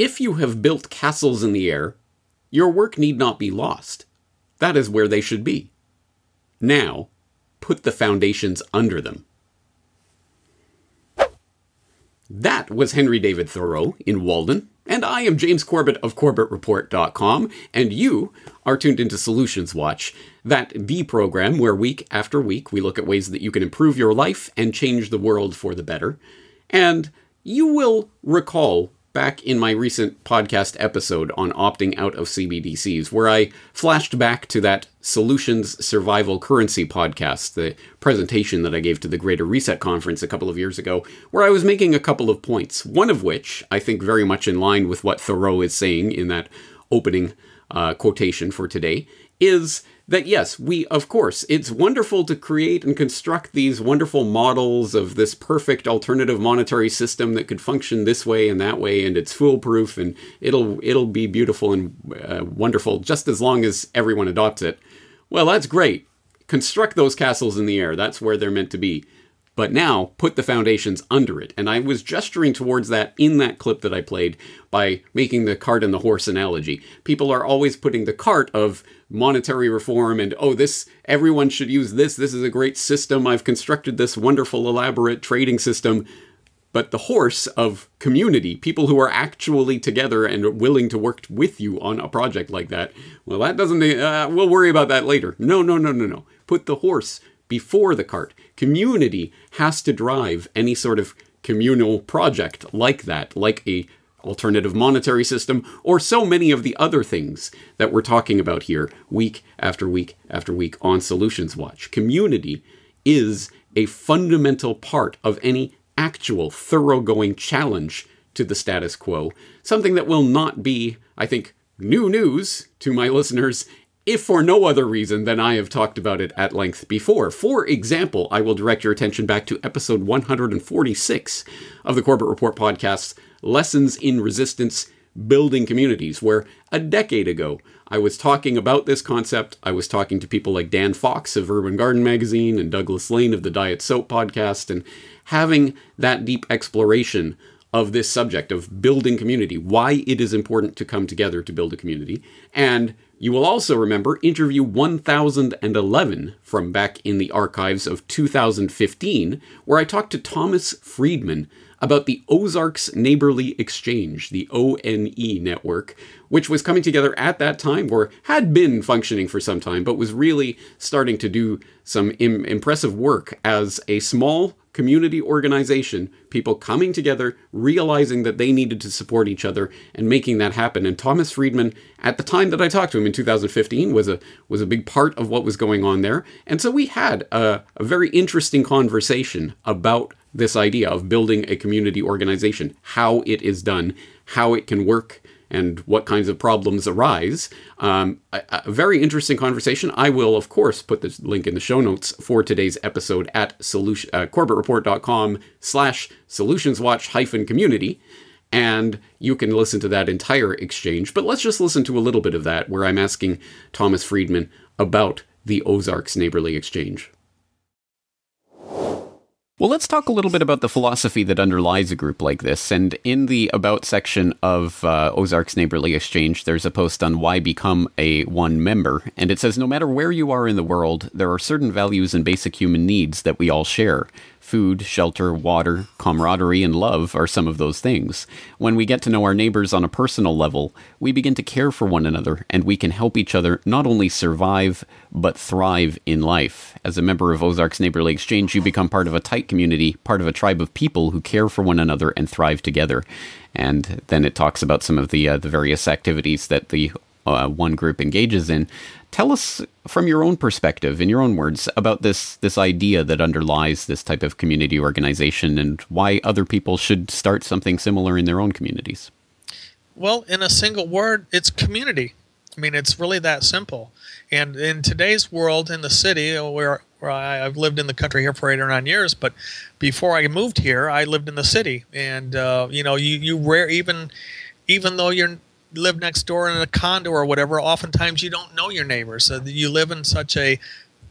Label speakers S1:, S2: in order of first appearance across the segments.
S1: If you have built castles in the air, your work need not be lost. That is where they should be. Now, put the foundations under them. That was Henry David Thoreau in Walden, and I am James Corbett of CorbettReport.com, and you are tuned into Solutions Watch, that the program where week after week we look at ways that you can improve your life and change the world for the better. And you will recall back in my recent podcast episode on opting out of CBDCs, where I flashed back to that Solutions Survival Currency podcast, the presentation that I gave to the Greater Reset Conference a couple of years ago, where I was making a couple of points. One of which, I think very much in line with what Thoreau is saying in that opening uh, quotation for today, is that yes, we, of course, it's wonderful to create and construct these wonderful models of this perfect alternative monetary system that could function this way and that way, and it's foolproof and it'll it'll be beautiful and uh, wonderful just as long as everyone adopts it. Well, that's great. Construct those castles in the air. That's where they're meant to be but now put the foundations under it. And I was gesturing towards that in that clip that I played by making the cart and the horse analogy. People are always putting the cart of monetary reform and, oh, this, everyone should use this. This is a great system. I've constructed this wonderful, elaborate trading system. But the horse of community, people who are actually together and willing to work with you on a project like that, well, that doesn't, uh, we'll worry about that later. No, no, no, no, no. Put the horse before the cart. Community has to drive any sort of communal project like that, like a alternative monetary system, or so many of the other things that we're talking about here week after week after week on Solutions Watch. Community is a fundamental part of any actual thoroughgoing challenge to the status quo, something that will not be, I think, new news to my listeners if for no other reason than I have talked about it at length before. For example, I will direct your attention back to episode 146 of the Corbett Report podcast, Lessons in Resistance Building Communities, where a decade ago I was talking about this concept. I was talking to people like Dan Fox of Urban Garden Magazine and Douglas Lain of the Diet Soap podcast, and having that deep exploration of this subject of building community, why it is important to come together to build a community, and you will also remember interview 1011 from back in the archives of 2015, where I talked to Thomas Friedman about the Ozarks Neighborly Exchange, the ONE network, which was coming together at that time, or had been functioning for some time, but was really starting to do some Im- impressive work as a small community organization, people coming together, realizing that they needed to support each other, and making that happen. And Thomas Friedman, at the time that I talked to him in 2015, was a was a big part of what was going on there. And so we had a, a very interesting conversation about this idea of building a community organization, how it is done, how it can work, and what kinds of problems arise. Um, a, a, very interesting conversation. I will, of course, put this link in the show notes for today's episode at solution, uh, corbettreport.com slash solutionswatch hyphen community. And you can listen to that entire exchange. But let's just listen to a little bit of that where I'm asking Thomas Friedman about the Ozarks Neighborly Exchange. Well, let's talk a little bit about the philosophy that underlies a group like this. And in the About section of uh, Ozark's Neighborly Exchange, there's a post on why become a one member. And it says no matter where you are in the world, there are certain values and basic human needs that we all share. Food, shelter, water, camaraderie, and love are some of those things. When we get to know our neighbors on a personal level, we begin to care for one another and we can help each other not only survive, but thrive in life. As a member of Ozark's Neighborly Exchange, you become part of a tight community, part of a tribe of people who care for one another and thrive together. And then it talks about some of the uh, the various activities that the uh, one group engages in. Tell us from your own perspective, in your own words, about this this idea that underlies this type of community organization and why other people should start something similar in their own communities.
S2: Well, in a single word, it's community. I mean, it's really that simple. And in today's world, in the city where where I, have lived in the country here for eight or nine years, but before I moved here, I lived in the city, and uh, you know, you you rare even even though you're live next door in a condo or whatever, oftentimes you don't know your neighbors. So you live in such a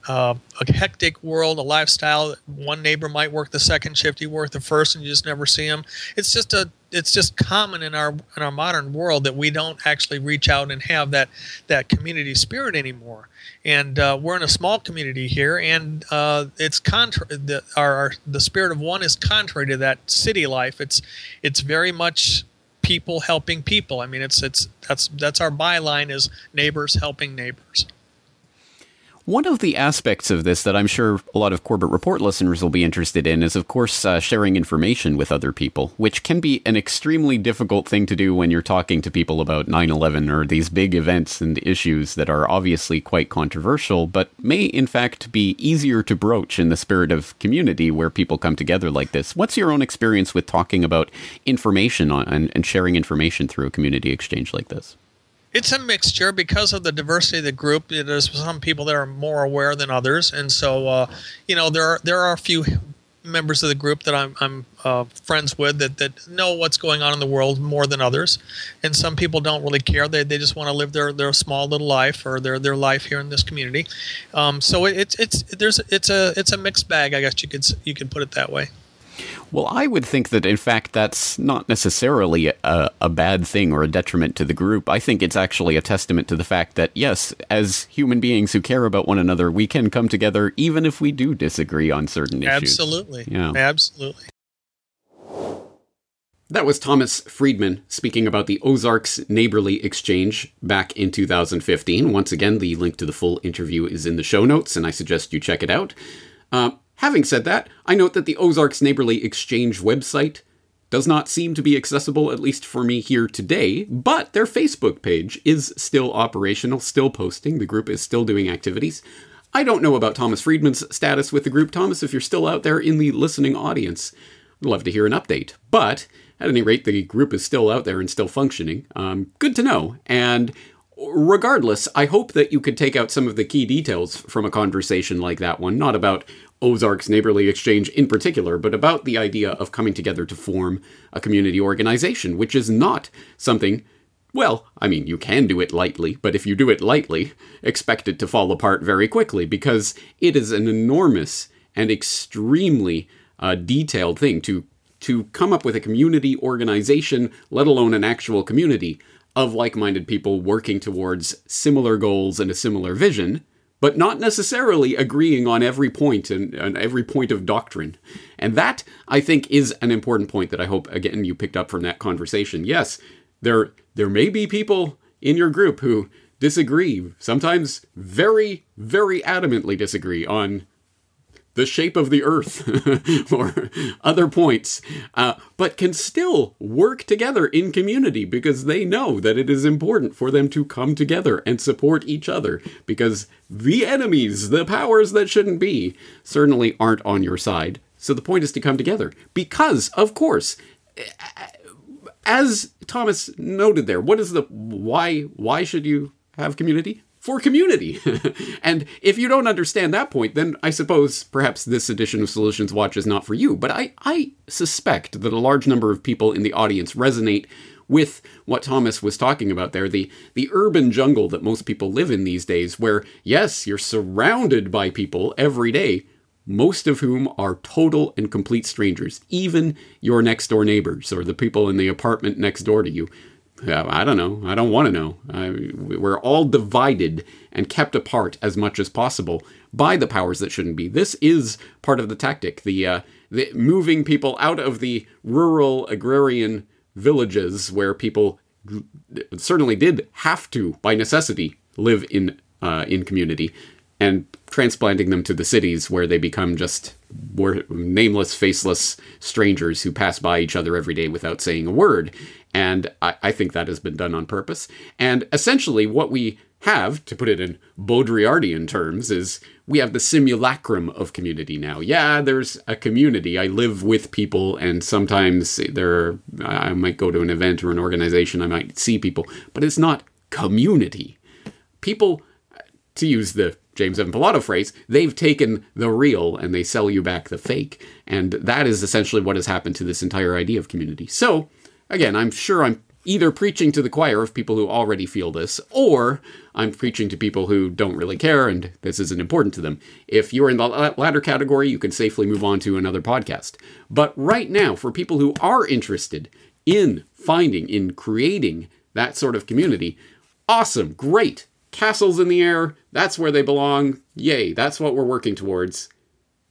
S2: uh, a hectic world, a lifestyle. One neighbor might work the second shift, you work the first, and you just never see them. It's just a it's just common in our in our modern world that we don't actually reach out and have that that community spirit anymore. And uh, we're in a small community here, and uh, it's contrary. The, our, our the spirit of one is contrary to that city life. It's it's very much people helping people. I mean, it's it's that's that's our byline is neighbors helping neighbors.
S1: One of the aspects of this that I'm sure a lot of Corbett Report listeners will be interested in is, of course, uh, sharing information with other people, which can be an extremely difficult thing to do when you're talking to people about 9 11 or these big events and issues that are obviously quite controversial, but may in fact be easier to broach in the spirit of community where people come together like this. What's your own experience with talking about information on, and, and sharing information through a community exchange like this?
S2: It's a mixture because of the diversity of the group. There's some people that are more aware than others, and so uh, you know there are there are a few members of the group that I'm, I'm uh, friends with that, that know what's going on in the world more than others, and some people don't really care. They, they just want to live their, their small little life or their, their life here in this community. Um, so it, it's it's there's it's a it's a mixed bag. I guess you could you could put it that way.
S1: Well, I would think that, in fact, that's not necessarily a, a, bad thing or a detriment to the group. I think it's actually a testament to the fact that, yes, as human beings who care about one another, we can come together even if we do disagree on certain
S2: issues. Absolutely. Yeah. Absolutely.
S1: That was Thomas Friedman speaking about the Ozarks Neighborly Exchange back in 2015. Once again, the link to the full interview is in the show notes, and I suggest you check it out. Uh, Having said that, I note that the Ozarks Neighborly Exchange website does not seem to be accessible, at least for me here today, but their Facebook page is still operational, still posting. The group is still doing activities. I don't know about Thomas Friedman's status with the group. Thomas, if you're still out there in the listening audience, I'd love to hear an update. But at any rate, the group is still out there and still functioning. Um, good to know. And regardless, I hope that you could take out some of the key details from a conversation like that one, not about Ozark's Neighborly Exchange in particular, but about the idea of coming together to form a community organization, which is not something, well, I mean, you can do it lightly, but if you do it lightly, expect it to fall apart very quickly because it is an enormous and extremely uh, detailed thing to to come up with a community organization, let alone an actual community of like-minded people working towards similar goals and a similar vision but not necessarily agreeing on every point and, and, every point of doctrine. And that, I think, is an important point that I hope, again, you picked up from that conversation. Yes, there, there may be people in your group who disagree, sometimes very, very adamantly disagree on the shape of the earth or other points, uh, but can still work together in community because they know that it is important for them to come together and support each other because the enemies, the powers that shouldn't be, certainly aren't on your side. So the point is to come together because, of course, as Thomas noted there, what is the why? Why should you have community? For community. and if you don't understand that point, then I suppose perhaps this edition of Solutions Watch is not for you. But I, I suspect that a large number of people in the audience resonate with what Thomas was talking about there the, the urban jungle that most people live in these days, where, yes, you're surrounded by people every day, most of whom are total and complete strangers, even your next door neighbors or the people in the apartment next door to you. I don't know. I don't want to know. I, we're all divided and kept apart as much as possible by the powers that shouldn't be. This is part of the tactic. The, uh, the moving people out of the rural agrarian villages where people certainly did have to, by necessity, live in uh, in community, and transplanting them to the cities where they become just nameless, faceless strangers who pass by each other every day without saying a word. And I, I think that has been done on purpose. And essentially, what we have, to put it in Baudrillardian terms, is we have the simulacrum of community now. Yeah, there's a community. I live with people, and sometimes there, I might go to an event or an organization, I might see people, but it's not community. People, to use the James Evan Pilato phrase, they've taken the real and they sell you back the fake. And that is essentially what has happened to this entire idea of community. So, again, I'm sure I'm either preaching to the choir of people who already feel this, or I'm preaching to people who don't really care and this isn't important to them. If you're in the latter category, you can safely move on to another podcast. But right now, for people who are interested in finding, in creating that sort of community, awesome, great. Castles in the air, that's where they belong. Yay, that's what we're working towards.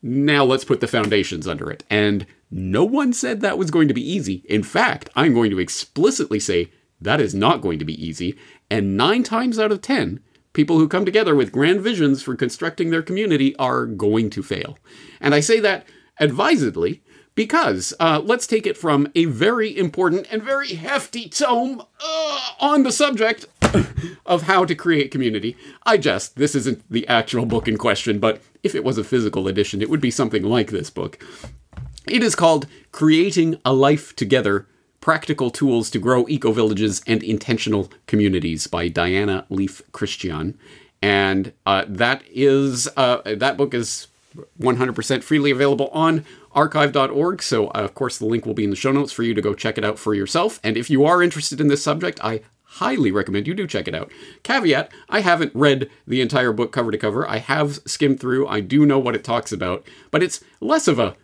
S1: Now let's put the foundations under it. And no one said that was going to be easy. In fact, I'm going to explicitly say that is not going to be easy. And nine times out of ten, people who come together with grand visions for constructing their community are going to fail. And I say that advisedly because uh, let's take it from a very important and very hefty tome uh, on the subject of how to create community. I jest, this isn't the actual book in question, but if it was a physical edition, it would be something like this book. It is called Creating a Life Together Practical Tools to Grow Eco Villages and Intentional Communities by Diana Leaf Christian. And uh, that is uh, that book is 100% freely available on archive.org. So, uh, of course, the link will be in the show notes for you to go check it out for yourself. And if you are interested in this subject, I highly recommend you do check it out. Caveat I haven't read the entire book cover to cover. I have skimmed through, I do know what it talks about, but it's less of a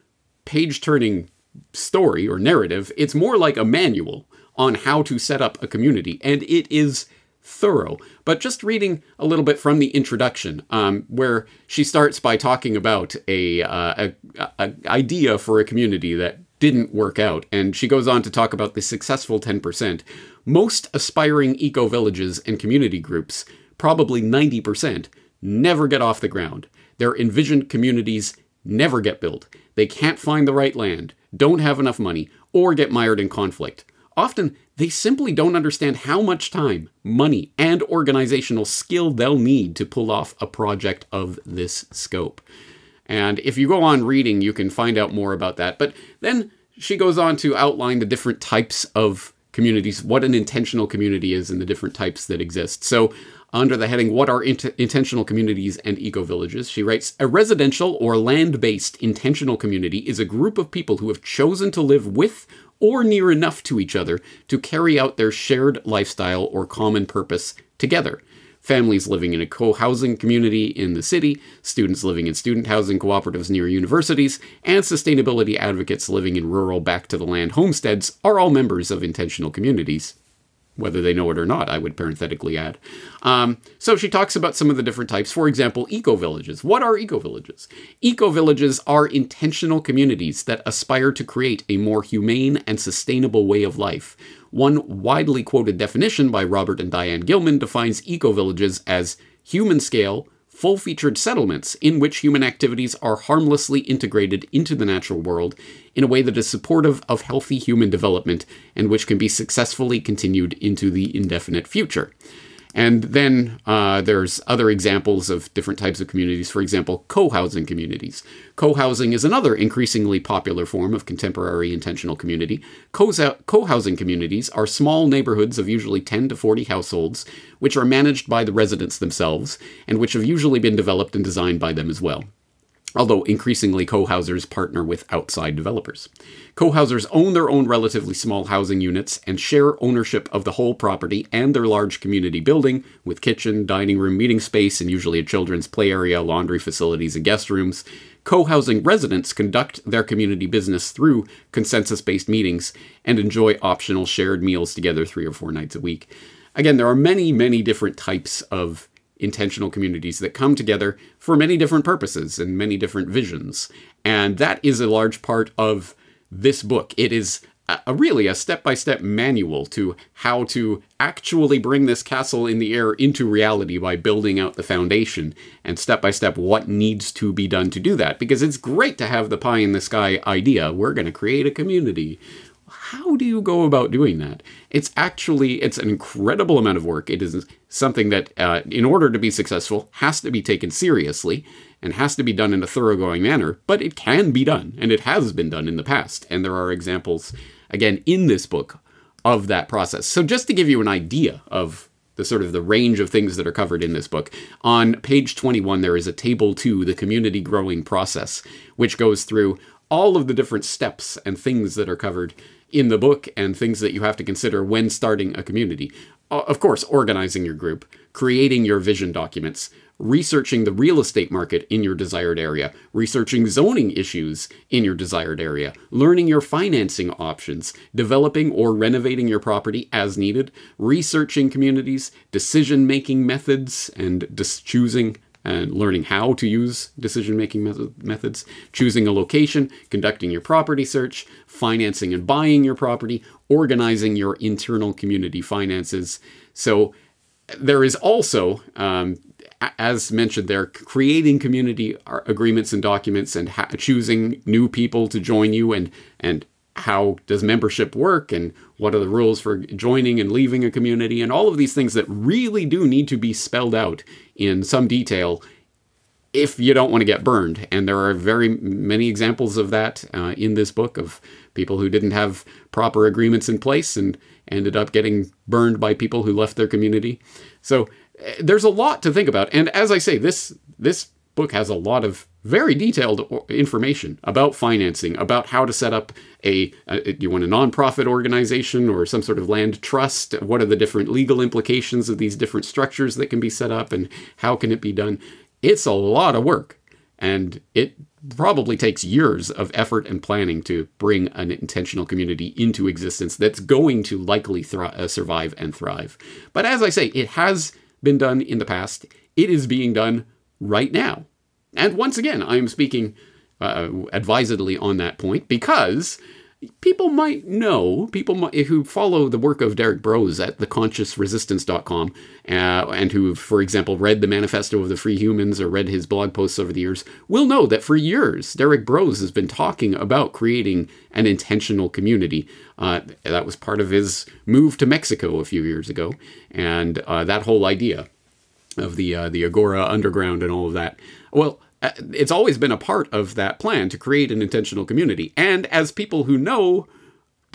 S1: page turning story or narrative. It's more like a manual on how to set up a community, and it is thorough. But just reading a little bit from the introduction, um, where she starts by talking about a, uh, a, a idea for a community that didn't work out, and she goes on to talk about the successful 10%. Most aspiring eco villages and community groups, probably 90%, never get off the ground. Their envisioned communities never get built. They can't find the right land, don't have enough money, or get mired in conflict. Often, they simply don't understand how much time, money, and organizational skill they'll need to pull off a project of this scope. And if you go on reading, you can find out more about that. But then she goes on to outline the different types of communities, what an intentional community is, and the different types that exist. So under the heading What Are Int- Intentional Communities and Eco Villages, she writes A residential or land based intentional community is a group of people who have chosen to live with or near enough to each other to carry out their shared lifestyle or common purpose together. Families living in a co housing community in the city, students living in student housing cooperatives near universities, and sustainability advocates living in rural back to the land homesteads are all members of intentional communities whether they know it or not, I would parenthetically add. Um, so she talks about some of the different types. For example, eco villages. What are eco villages? Eco villages are intentional communities that aspire to create a more humane and sustainable way of life. One widely quoted definition by Robert and Diane Gilman defines eco villages as human scale, full featured settlements in which human activities are harmlessly integrated into the natural world in a way that is supportive of healthy human development and which can be successfully continued into the indefinite future. And then uh, there's other examples of different types of communities. For example, co-housing communities. Co-housing is another increasingly popular form of contemporary intentional community. Co-housing communities are small neighborhoods of usually 10 to 40 households, which are managed by the residents themselves, and which have usually been developed and designed by them as well although increasingly co-housers partner with outside developers. Co-housers own their own relatively small housing units and share ownership of the whole property and their large community building with kitchen, dining room, meeting space, and usually a children's play area, laundry facilities, and guest rooms. Co-housing residents conduct their community business through consensus-based meetings and enjoy optional shared meals together 3 or 4 nights a week. Again, there are many, many different types of intentional communities that come together for many different purposes and many different visions. And that is a large part of this book. It is a, really a step by step manual to how to actually bring this castle in the air into reality by building out the foundation and step by step what needs to be done to do that. Because it's great to have the pie in the sky idea. We're going to create a community how do you go about doing that? It's actually it's an incredible amount of work. It is something that, uh, in order to be successful, has to be taken seriously and has to be done in a thoroughgoing manner. But it can be done, and it has been done in the past. And there are examples, again, in this book of that process. So just to give you an idea of the sort of the range of things that are covered in this book. On page 21 there is a table 2, the community growing process, which goes through all of the different steps and things that are covered in the book and things that you have to consider when starting a community. Uh, of course, organizing your group, creating your vision documents, researching the real estate market in your desired area, researching zoning issues in your desired area, learning your financing options, developing or renovating your property as needed, researching communities, decision making methods, and dis- choosing and learning how to use decision making methods, choosing a location, conducting your property search, financing and buying your property, organizing your internal community finances. So there is also, um, as mentioned there, creating community agreements and documents and ha- choosing new people to join you and and how does membership work and what are the rules for joining and leaving a community and all of these things that really do need to be spelled out in some detail if you don't want to get burned. And there are very many examples of that uh, in this book of people who didn't have proper agreements in place and ended up getting burned by people who left their community. So uh, there's a lot to think about. And as i say this this book has a lot of very detailed information about financing, about how to set up a, a, you want a nonprofit organization or some sort of land trust. What are the different legal implications of these different structures that can be set up, and how can it be done? It's a lot of work, and it probably takes years of effort and planning to bring an intentional community into existence that's going to likely thri- uh, survive and thrive. But as I say, it has been done in the past. It is being done right now. And once again, I am speaking uh, advisedly on that point because people might know, people might, who follow the work of Derrick Broze at theconsciousresistance.com, uh, and who, for example, read the Manifesto of the Free Humans or read his blog posts over the years, will know that for years, Derrick Broze has been talking about creating an intentional community. Uh, that was part of his move to Mexico a few years ago, and uh, that whole idea of the uh, the Agora Underground and all of that. Well, uh, it's always been a part of that plan to create an intentional community. And as people who know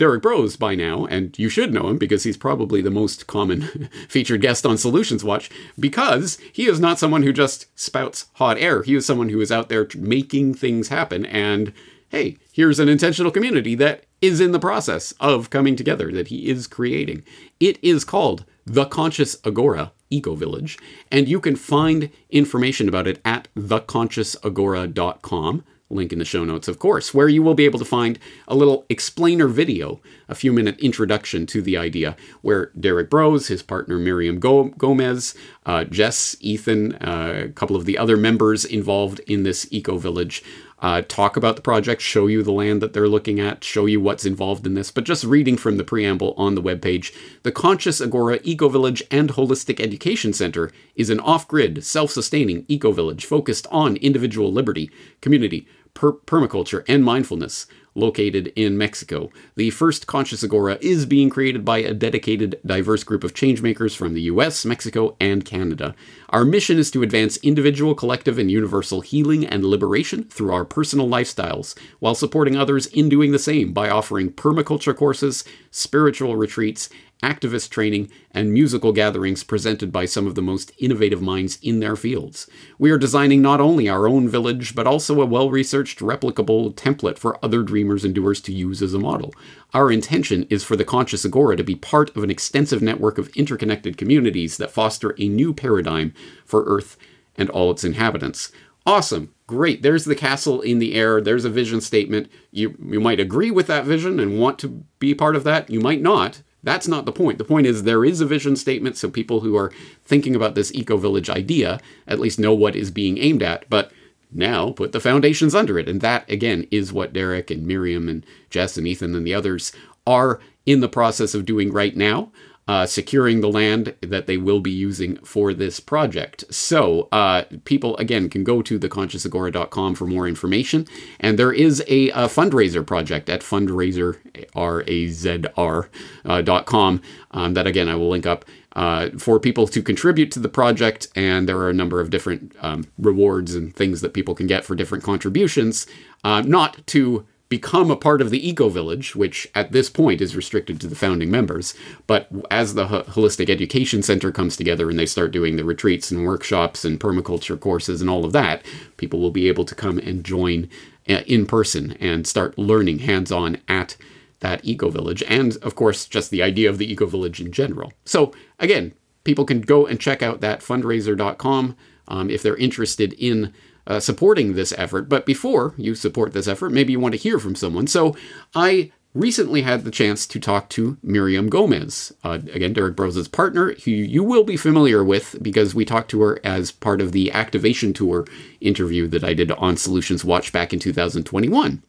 S1: Derrick Broze by now, and you should know him because he's probably the most common featured guest on Solutions Watch, because he is not someone who just spouts hot air. He is someone who is out there making things happen. And hey, here's an intentional community that is in the process of coming together, that he is creating. It is called the Conscious Agora Eco Village, and you can find information about it at theconsciousagora.com. Link in the show notes, of course, where you will be able to find a little explainer video, a few minute introduction to the idea, where Derrick Broze, his partner Miriam Gomez, uh, Jess, Ethan, uh, a couple of the other members involved in this eco village uh, talk about the project, show you the land that they're looking at, show you what's involved in this. But just reading from the preamble on the webpage, the Conscious Agora Eco Village and Holistic Education Center is an off grid, self sustaining eco village focused on individual liberty, community, per- permaculture, and mindfulness located in Mexico. The first Conscious Agora is being created by a dedicated, diverse group of changemakers from the US, Mexico, and Canada. Our mission is to advance individual, collective, and universal healing and liberation through our personal lifestyles, while supporting others in doing the same by offering permaculture courses, spiritual retreats, activist training, and musical gatherings presented by some of the most innovative minds in their fields. We are designing not only our own village, but also a well researched, replicable template for other dreamers and doers to use as a model. Our intention is for the Conscious Agora to be part of an extensive network of interconnected communities that foster a new paradigm for Earth and all its inhabitants. Awesome. Great. There's the castle in the air. There's a vision statement. You, you might agree with that vision and want to be part of that. You might not. That's not the point. The point is there is a vision statement so people who are thinking about this eco village idea at least know what is being aimed at, but now put the foundations under it. And that, again, is what Derrick and Miriam and Jess and Ethan and the others are in the process of doing right now uh, securing the land that they will be using for this project. So, uh, people again can go to theconsciousagora.com for more information. And there is a, a fundraiser project at fundraiser.com uh, um, that again I will link up. Uh, for people to contribute to the project, and there are a number of different um, rewards and things that people can get for different contributions. Uh, not to become a part of the eco village, which at this point is restricted to the founding members. But as the Holistic Education Center comes together and they start doing the retreats and workshops and permaculture courses and all of that, people will be able to come and join uh, in person and start learning hands on at that eco village. And of course, just the idea of the eco village in general. So again, people can go and check out that fundraiser.com um, if they're interested in uh, supporting this effort. But before you support this effort, maybe you want to hear from someone. So I recently had the chance to talk to Miriam Gomez, uh, again, Derrick Broze's partner, who you will be familiar with because we talked to her as part of the Activation Tour interview that I did on Solutions Watch back in 2021.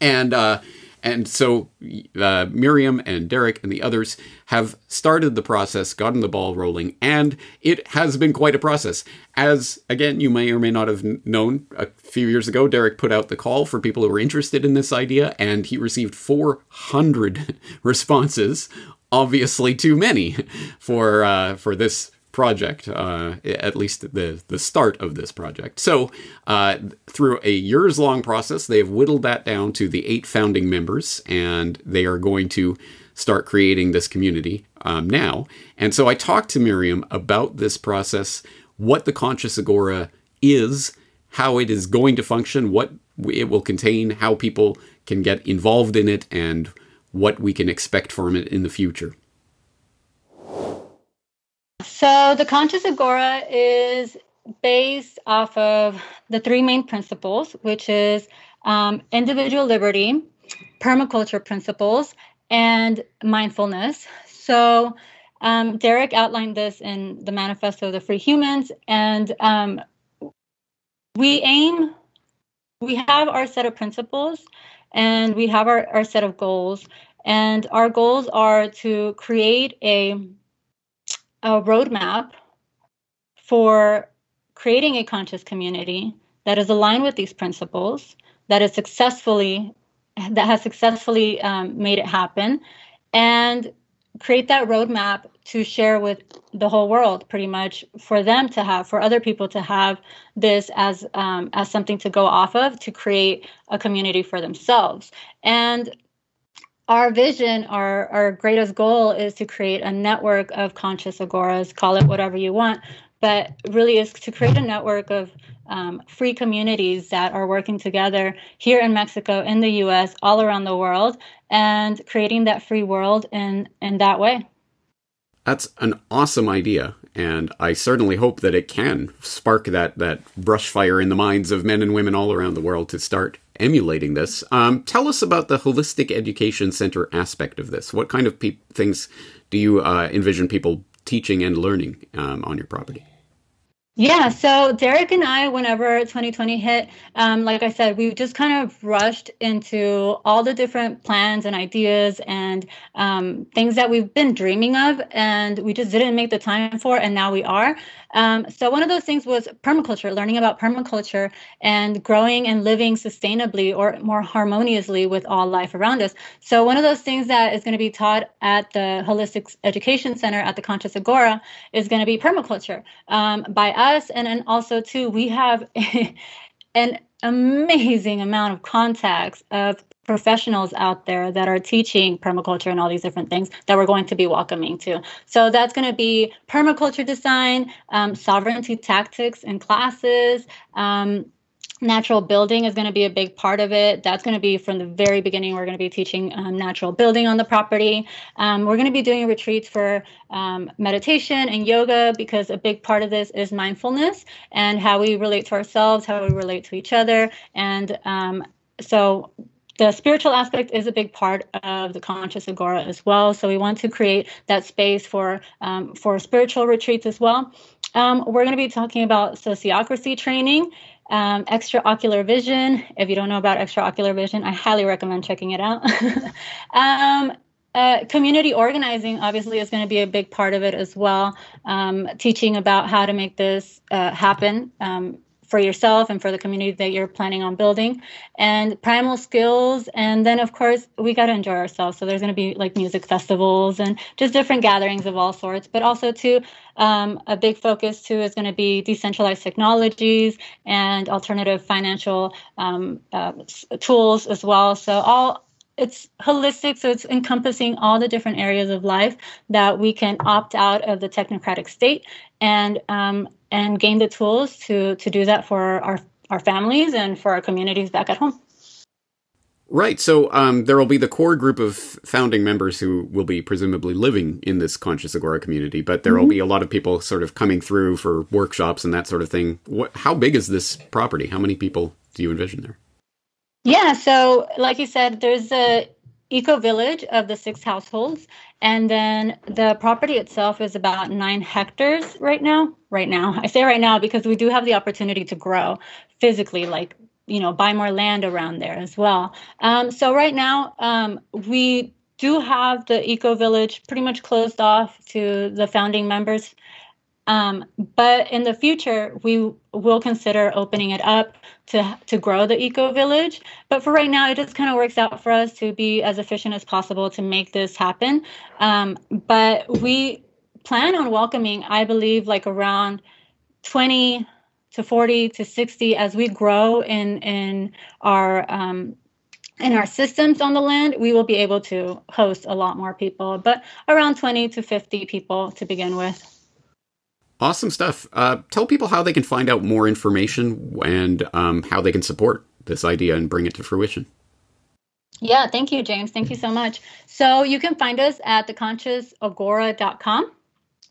S1: And uh, and so uh, Miriam and Derrick and the others have started the process, gotten the ball rolling, and it has been quite a process. As, again, you may or may not have known, a few years ago, Derrick put out the call for people who were interested in this idea, and he received 400 responses. Obviously, too many for uh, for this project, uh, at least the, the start of this project. So, uh, through a years long process, they have whittled that down to the eight founding members, and they are going to start creating this community um, now. And so, I talked to Miriam about this process, what the Conscious Agora is, how it is going to function, what it will contain, how people can get involved in it, and what we can expect from it in the future.
S3: So the Conscious Agora is based off of the three main principles, which is um, individual liberty, permaculture principles, and mindfulness. So um, Derrick outlined this in the Manifesto of the Free Humans, and um, we aim, we have our set of principles, and we have our, our set of goals. And our goals are to create a a roadmap for creating a conscious community that is aligned with these principles, that is successfully that has successfully um, made it happen, and create that roadmap to share with the whole world, pretty much for them to have, for other people to have this as um, as something to go off of to create a community for themselves. And our vision, our, our greatest goal is to create a network of conscious agoras, call it whatever you want, but really is to create a network of um, free communities that are working together here in Mexico, in the US, all around the world, and creating that free world in, in that way.
S1: That's an awesome idea, and I certainly hope that it can spark that, that brush fire in the minds of men and women all around the world to start emulating this. Um, tell us about the Holistic Education Center aspect of this. What kind of pe- things do you uh, envision people teaching and learning um, on your property?
S3: Yeah, so Derrick and I, whenever 2020 hit, um, like I said, we just kind of rushed into all the different plans and ideas and um, things that we've been dreaming of, and we just didn't make the time for, and now we are. Um, so one of those things was permaculture, learning about permaculture and growing and living sustainably or more harmoniously with all life around us. So one of those things that is going to be taught at the Holistic Education Center at the Conscious Agora is going to be permaculture um, by us, and then also too we have an amazing amount of contacts of professionals out there that are teaching permaculture and all these different things that we're going to be welcoming to. So that's going to be permaculture design, um, sovereignty tactics and classes. Um, natural building is going to be a big part of it. That's going to be from the very beginning. We're going to be teaching um, natural building on the property. Um, we're going to be doing retreats for um, meditation and yoga because a big part of this is mindfulness and how we relate to ourselves, how we relate to each other. And um, so the spiritual aspect is a big part of the conscious agora as well. So we want to create that space for um, for spiritual retreats as well. Um, we're going to be talking about sociocracy training, um, extraocular vision. If you don't know about extraocular vision, I highly recommend checking it out. Um, uh, community organizing obviously is going to be a big part of it as well. Um, teaching about how to make this uh, happen um, for yourself and for the community that you're planning on building. And primal skills and then of course we got to enjoy ourselves. So there's going to be like music festivals and just different gatherings of all sorts. But also too um, a big focus too is going to be decentralized technologies and alternative financial um, uh, tools as well. So all it's holistic so it's encompassing all the different areas of life that we can opt out of the technocratic state. And um, and gain the tools to to do that for our our families and for our communities back at home.
S1: Right. So um, there will be the core group of founding members who will be presumably living in this Conscious Agora community, but there will mm-hmm. be a lot of people sort of coming through for workshops and that sort of thing. What, how big is this property? How many people do you envision there?
S3: Yeah. So, like you said, there's a eco village of the six households, and then the property itself is about nine hectares right now. Right now, I say right now because we do have the opportunity to grow physically, like you know buy more land around there as well. Um, so right now um, we do have the eco village pretty much closed off to the founding members. Um, but in the future, we will consider opening it up to to grow the eco village. But for right now, it just kind of works out for us to be as efficient as possible to make this happen. Um, but we plan on welcoming, I believe, like around 20 to 40 to 60 as we grow in in our um, in our systems on the land we will be able to host a lot more people but around 20 to 50 people to begin with
S1: awesome stuff. Uh, tell people how they can find out more information and um, how they can support this idea and bring it to fruition.
S3: Yeah thank you james. Thank you so much. So you can find us at theconsciousagora.com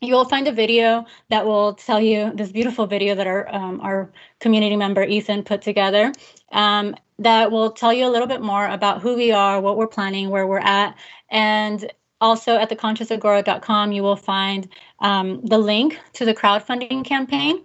S3: you will find a video that will tell you this beautiful video that our um, our community member Ethan put together um, that will tell you a little bit more about who we are, what we're planning, where we're at, and also at theconsciousagora.com you will find um, the link to the crowdfunding campaign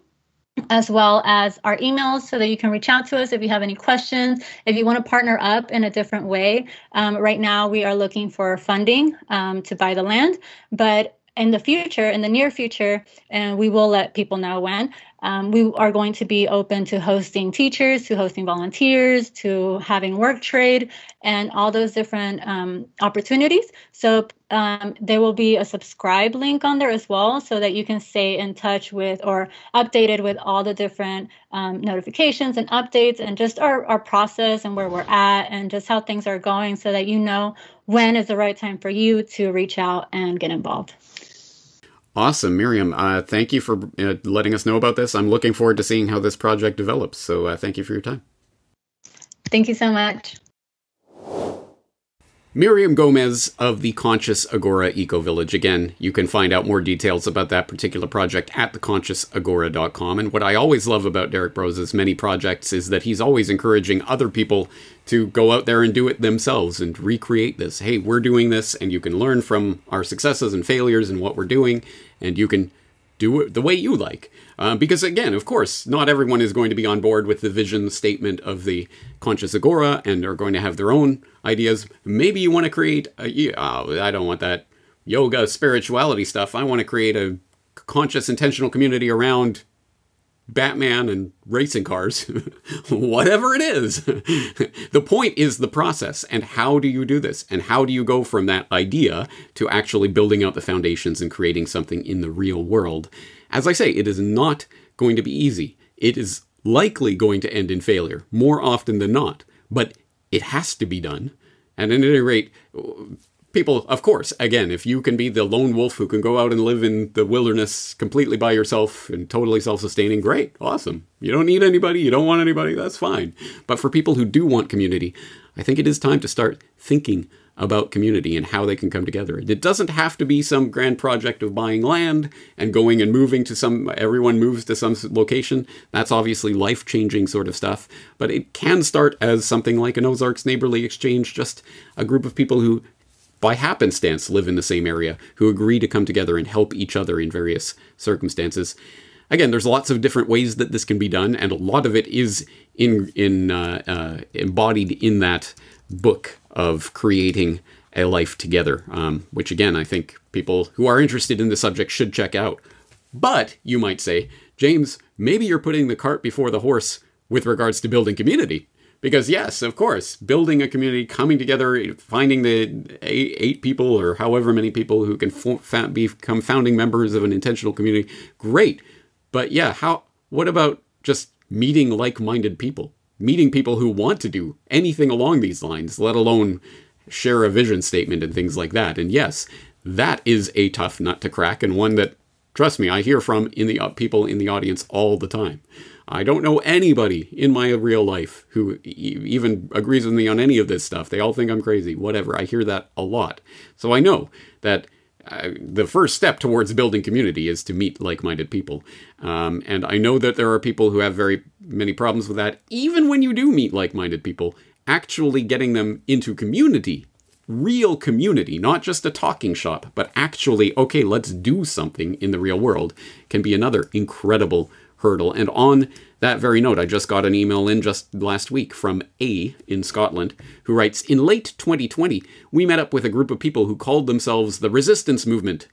S3: as well as our emails so that you can reach out to us if you have any questions. If you want to partner up in a different way um, right now we are looking for funding um, to buy the land. But in the future, in the near future, and we will let people know when, um, we are going to be open to hosting teachers, to hosting volunteers, to having work trade, and all those different um, opportunities. So um, there will be a subscribe link on there as well, so that you can stay in touch with or updated with all the different um, notifications and updates, and just our, our process and where we're at, and just how things are going, so that you know when is the right time for you to reach out and get involved.
S1: Awesome, Miriam. Uh, thank you for uh, letting us know about this. I'm looking forward to seeing how this project develops. So, uh, thank you for your time.
S3: Thank you so much.
S1: Miriam Gomez of the Conscious Agora Eco Village. Again, you can find out more details about that particular project at theconsciousagora.com. And what I always love about Derrick Broze's many projects is that he's always encouraging other people to go out there and do it themselves and recreate this. Hey, we're doing this, and you can learn from our successes and failures and what we're doing, and you can do it the way you like. Uh, because again, of course, not everyone is going to be on board with the vision statement of the Conscious Agora and are going to have their own ideas. Maybe you want to create a, oh, I don't want that yoga spirituality stuff. I want to create a conscious intentional community around Batman and racing cars, whatever it is. the point is the process. And how do you do this? And how do you go from that idea to actually building out the foundations and creating something in the real world? As I say, it is not going to be easy. It is likely going to end in failure, more often than not. But it has to be done. And at any rate, people, of course, again, if you can be the lone wolf who can go out and live in the wilderness completely by yourself and totally self sustaining, great, awesome. You don't need anybody, you don't want anybody, that's fine. But for people who do want community, I think it is time to start thinking about community and how they can come together. It doesn't have to be some grand project of buying land and going and moving to some, everyone moves to some location. That's obviously life changing sort of stuff. But it can start as something like an Ozarks Neighborly Exchange, just a group of people who by happenstance live in the same area who agree to come together and help each other in various circumstances. Again, there's lots of different ways that this can be done, and a lot of it is in in uh, uh, embodied in that book of creating a life together, um, which again I think people who are interested in the subject should check out. But you might say, James, maybe you're putting the cart before the horse with regards to building community. Because yes, of course, building a community, coming together, finding the eight, eight people or however many people who can fo- become founding members of an intentional community, great. But yeah, how? What about just meeting like-minded people, meeting people who want to do anything along these lines, let alone share a vision statement and things like that? And yes, that is a tough nut to crack, and one that, trust me, I hear from in the uh, people in the audience all the time. I don't know anybody in my real life who e- even agrees with me on any of this stuff. They all think I'm crazy, whatever. I hear that a lot. So I know that uh, the first step towards building community is to meet like-minded people um, and i know that there are people who have very many problems with that even when you do meet like-minded people actually getting them into community real community not just a talking shop but actually okay let's do something in the real world can be another incredible hurdle and on that very note, I just got an email in just last week from A in Scotland who writes In late 2020, we met up with a group of people who called themselves the Resistance Movement.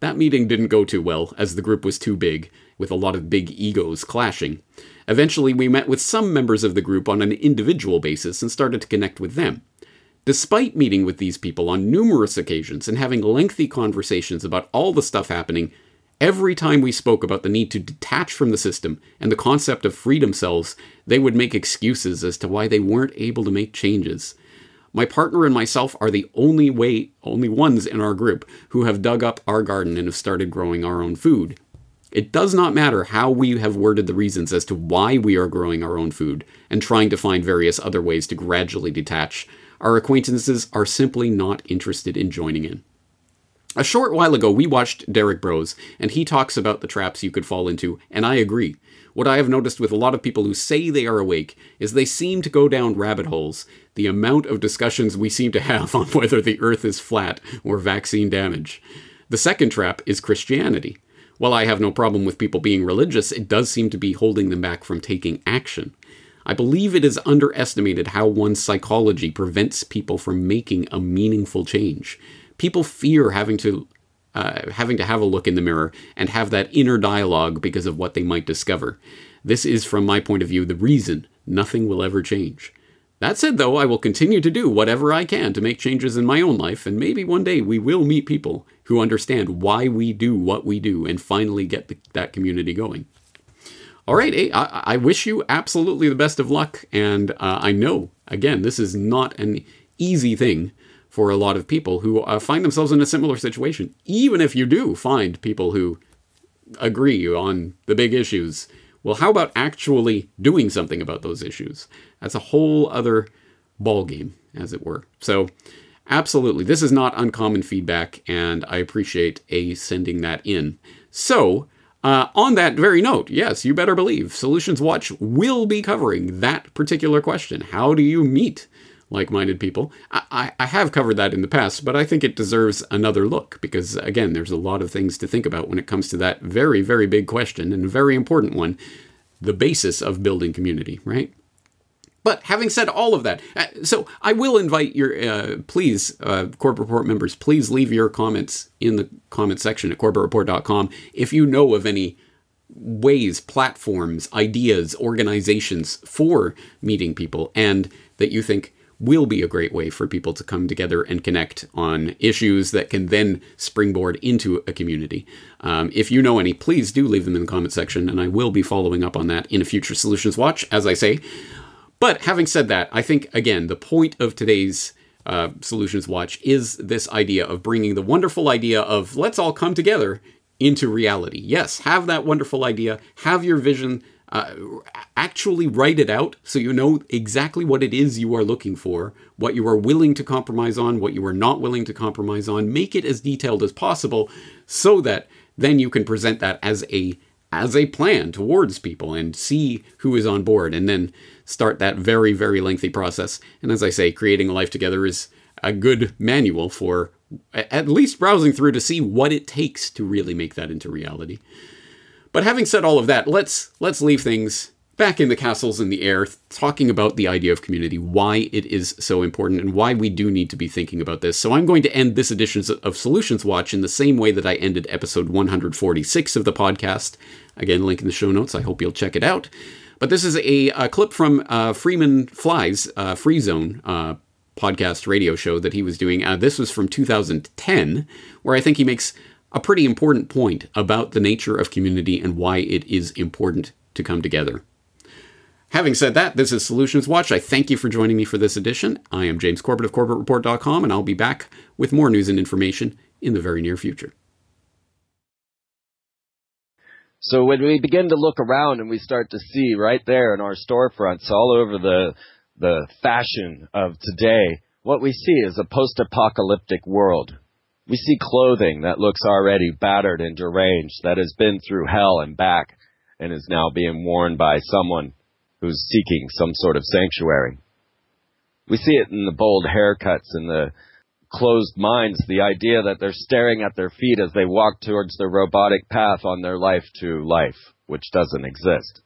S1: That meeting didn't go too well, as the group was too big, with a lot of big egos clashing. Eventually, we met with some members of the group on an individual basis and started to connect with them. Despite meeting with these people on numerous occasions and having lengthy conversations about all the stuff happening, Every time we spoke about the need to detach from the system and the concept of freedom cells, they would make excuses as to why they weren't able to make changes. My partner and myself are the only way, only ones in our group who have dug up our garden and have started growing our own food. It does not matter how we have worded the reasons as to why we are growing our own food and trying to find various other ways to gradually detach. Our acquaintances are simply not interested in joining in. A short while ago, we watched Derrick Broze, and he talks about the traps you could fall into, and I agree. What I have noticed with a lot of people who say they are awake is they seem to go down rabbit holes. The amount of discussions we seem to have on whether the earth is flat or vaccine damage. The second trap is Christianity. While I have no problem with people being religious, it does seem to be holding them back from taking action. I believe it is underestimated how one's psychology prevents people from making a meaningful change people fear having to uh, having to have a look in the mirror and have that inner dialogue because of what they might discover. This is, from my point of view, the reason nothing will ever change. That said, though, I will continue to do whatever I can to make changes in my own life, and maybe one day we will meet people who understand why we do what we do and finally get the, that community going. All right, I, I, wish you absolutely the best of luck, and uh, I know, again, this is not an easy thing for a lot of people who uh, find themselves in a similar situation. Even if you do find people who agree on the big issues, well, how about actually doing something about those issues? That's a whole other ballgame, as it were. So, absolutely, this is not uncommon feedback, and I appreciate A sending that in. So, uh, on that very note, yes, you better believe Solutions Watch will be covering that particular question. How do you meet like minded people. I, I have covered that in the past, but I think it deserves another look because, again, there's a lot of things to think about when it comes to that very, very big question and a very important one the basis of building community, right? But having said all of that, uh, so I will invite your, uh, please, uh, Corbett Report members, please leave your comments in the comment section at corbettreport.com if you know of any ways, platforms, ideas, organizations for meeting people and that you think will be a great way for people to come together and connect on issues that can then springboard into a community. Um, if you know any, please do leave them in the comment section, and I will be following up on that in a future Solutions Watch, as I say. But having said that, I think, again, the point of today's uh, Solutions Watch is this idea of bringing the wonderful idea of let's all come together into reality. Yes, have that wonderful idea, have your vision, uh, actually write it out so you know exactly what it is you are looking for, what you are willing to compromise on, what you are not willing to compromise on. Make it as detailed as possible so that then you can present that as a as a plan towards people and see who is on board and then start that very very lengthy process. And as I say, creating a life together is a good manual for at least browsing through to see what it takes to really make that into reality. But having said all of that, let's let's leave things back in the castles in the air, talking about the idea of community, why it is so important, and why we do need to be thinking about this. So I'm going to end this edition of Solutions Watch in the same way that I ended episode 146 of the podcast. Again, link in the show notes. I hope you'll check it out. But this is a, a clip from uh, Freeman Fly's uh, Free Zone uh, podcast radio show that he was doing. Uh, this was from 2010, where I think he makes a pretty important point about the nature of community and why it is important to come together. Having said that, this is Solutions Watch. I thank you for joining me for this edition. I am James Corbett of CorbettReport.com, and I'll be back with more news and information in the very near future.
S4: So when we begin to look around and we start to see right there in our storefronts all over the the fashion of today, what we see is a post-apocalyptic world. We see clothing that looks already battered and deranged, that has been through hell and back, and is now being worn by someone who's seeking some sort of sanctuary. We see it in the bold haircuts and the closed minds, the idea that they're staring at their feet as they walk towards the robotic path on their life to life, which doesn't exist.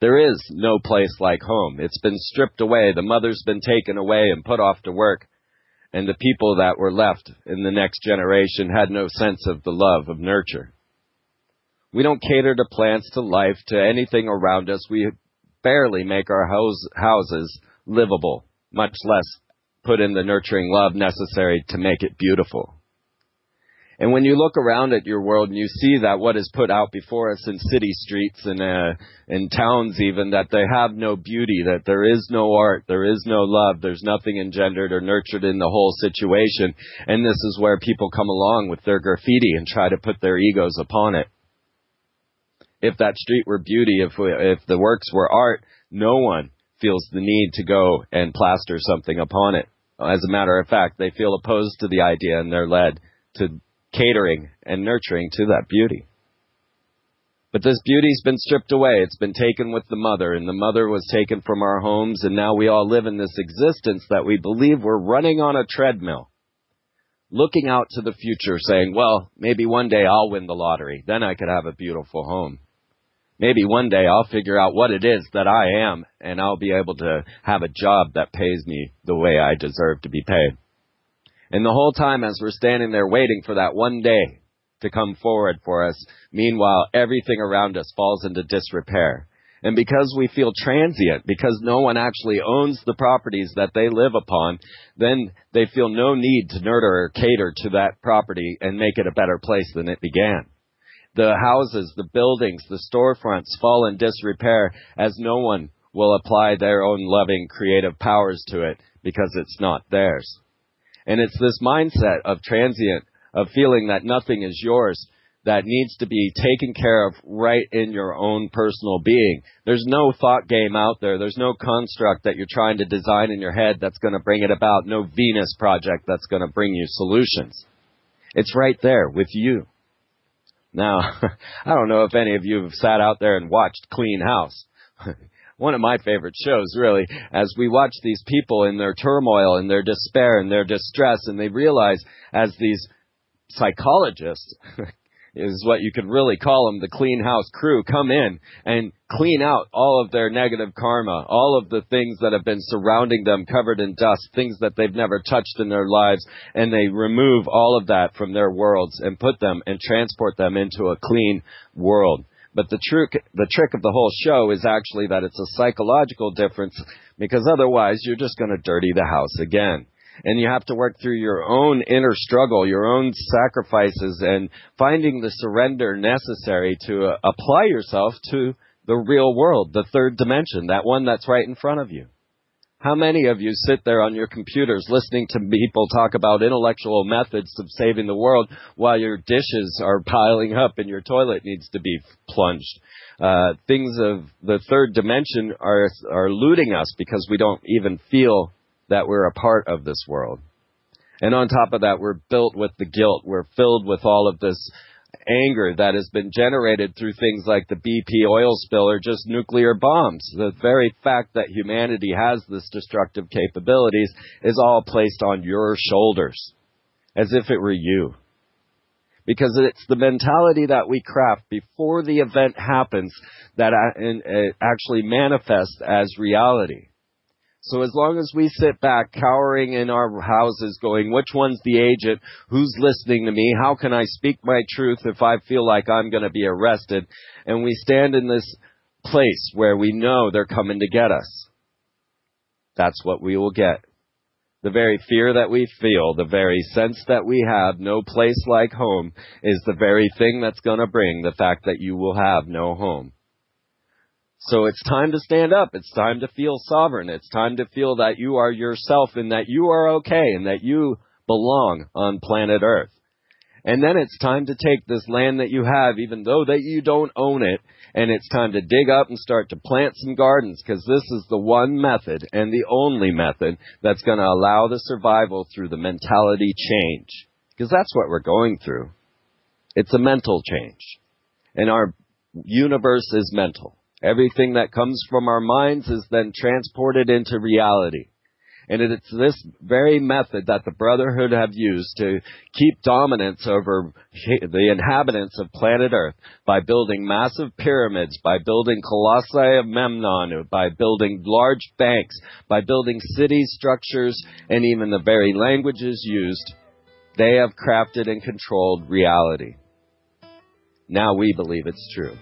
S4: There is no place like home. It's been stripped away. The mother's been taken away and put off to work. And the people that were left in the next generation had no sense of the love of nurture. We don't cater to plants, to life, to anything around us. We barely make our house, houses livable, much less put in the nurturing love necessary to make it beautiful. And when you look around at your world and you see that what is put out before us in city streets and uh, in towns even, that they have no beauty, that there is no art, there is no love, there's nothing engendered or nurtured in the whole situation. And this is where people come along with their graffiti and try to put their egos upon it. If that street were beauty, if we, if the works were art, no one feels the need to go and plaster something upon it. As a matter of fact, they feel opposed to the idea and they're led to catering and nurturing to that beauty. But this beauty's been stripped away. It's been taken with the mother, and the mother was taken from our homes, and now we all live in this existence that we believe we're running on a treadmill. Looking out to the future, saying, well, maybe one day I'll win the lottery. Then I could have a beautiful home maybe one day I'll figure out what it is that I am and I'll be able to have a job that pays me the way I deserve to be paid. And the whole time as we're standing there waiting for that one day to come forward for us, meanwhile everything around us falls into disrepair. And because we feel transient, because no one actually owns the properties that they live upon, then they feel no need to nurture or cater to that property and make it a better place than it began. The houses, the buildings, the storefronts fall in disrepair as no one will apply their own loving creative powers to it because it's not theirs. And it's this mindset of transient, of feeling that nothing is yours, that needs to be taken care of right in your own personal being. There's no thought game out there. There's no construct that you're trying to design in your head that's going to bring it about. No Venus project that's going to bring you solutions. It's right there with you. Now, I don't know if any of you have sat out there and watched Clean House. One of my favorite shows, really, as we watch these people in their turmoil and their despair and their distress, and they realize as these psychologists is what you could really call them, the clean house crew, come in and clean out all of their negative karma, all of the things that have been surrounding them covered in dust, things that they've never touched in their lives, and they remove all of that from their worlds and put them and transport them into a clean world. But the trick, the trick of the whole show is actually that it's a psychological difference because otherwise you're just going to dirty the house again and you have to work through your own inner struggle, your own sacrifices, and finding the surrender necessary to uh, apply yourself to the real world, the third dimension, that one that's right in front of you. How many of you sit there on your computers listening to people talk about intellectual methods of saving the world while your dishes are piling up and your toilet needs to be plunged? Uh, things of the third dimension are are eluding us because we don't even feel that we're a part of this world. And on top of that, we're built with the guilt. We're filled with all of this anger that has been generated through things like the BP oil spill or just nuclear bombs. The very fact that humanity has this destructive capabilities is all placed on your shoulders as if it were you. Because it's the mentality that we craft before the event happens that actually manifests as reality. So as long as we sit back cowering in our houses going, which one's the agent? Who's listening to me? How can I speak my truth if I feel like I'm going to be arrested? And we stand in this place where we know they're coming to get us. That's what we will get. The very fear that we feel, the very sense that we have, no place like home, is the very thing that's going to bring the fact that you will have no home. So it's time to stand up. It's time to feel sovereign. It's time to feel that you are yourself and that you are okay and that you belong on planet Earth. And then it's time to take this land that you have, even though that you don't own it, and it's time to dig up and start to plant some gardens because this is the one method and the only method that's going to allow the survival through the mentality change. Because that's what we're going through. It's a mental change. And our universe is mental. Everything that comes from our minds is then transported into reality. And it's this very method that the Brotherhood have used to keep dominance over the inhabitants of planet Earth by building massive pyramids, by building colossi of Memnon, by building large banks, by building city structures, and even the very languages used. They have crafted and controlled reality. Now we believe it's true.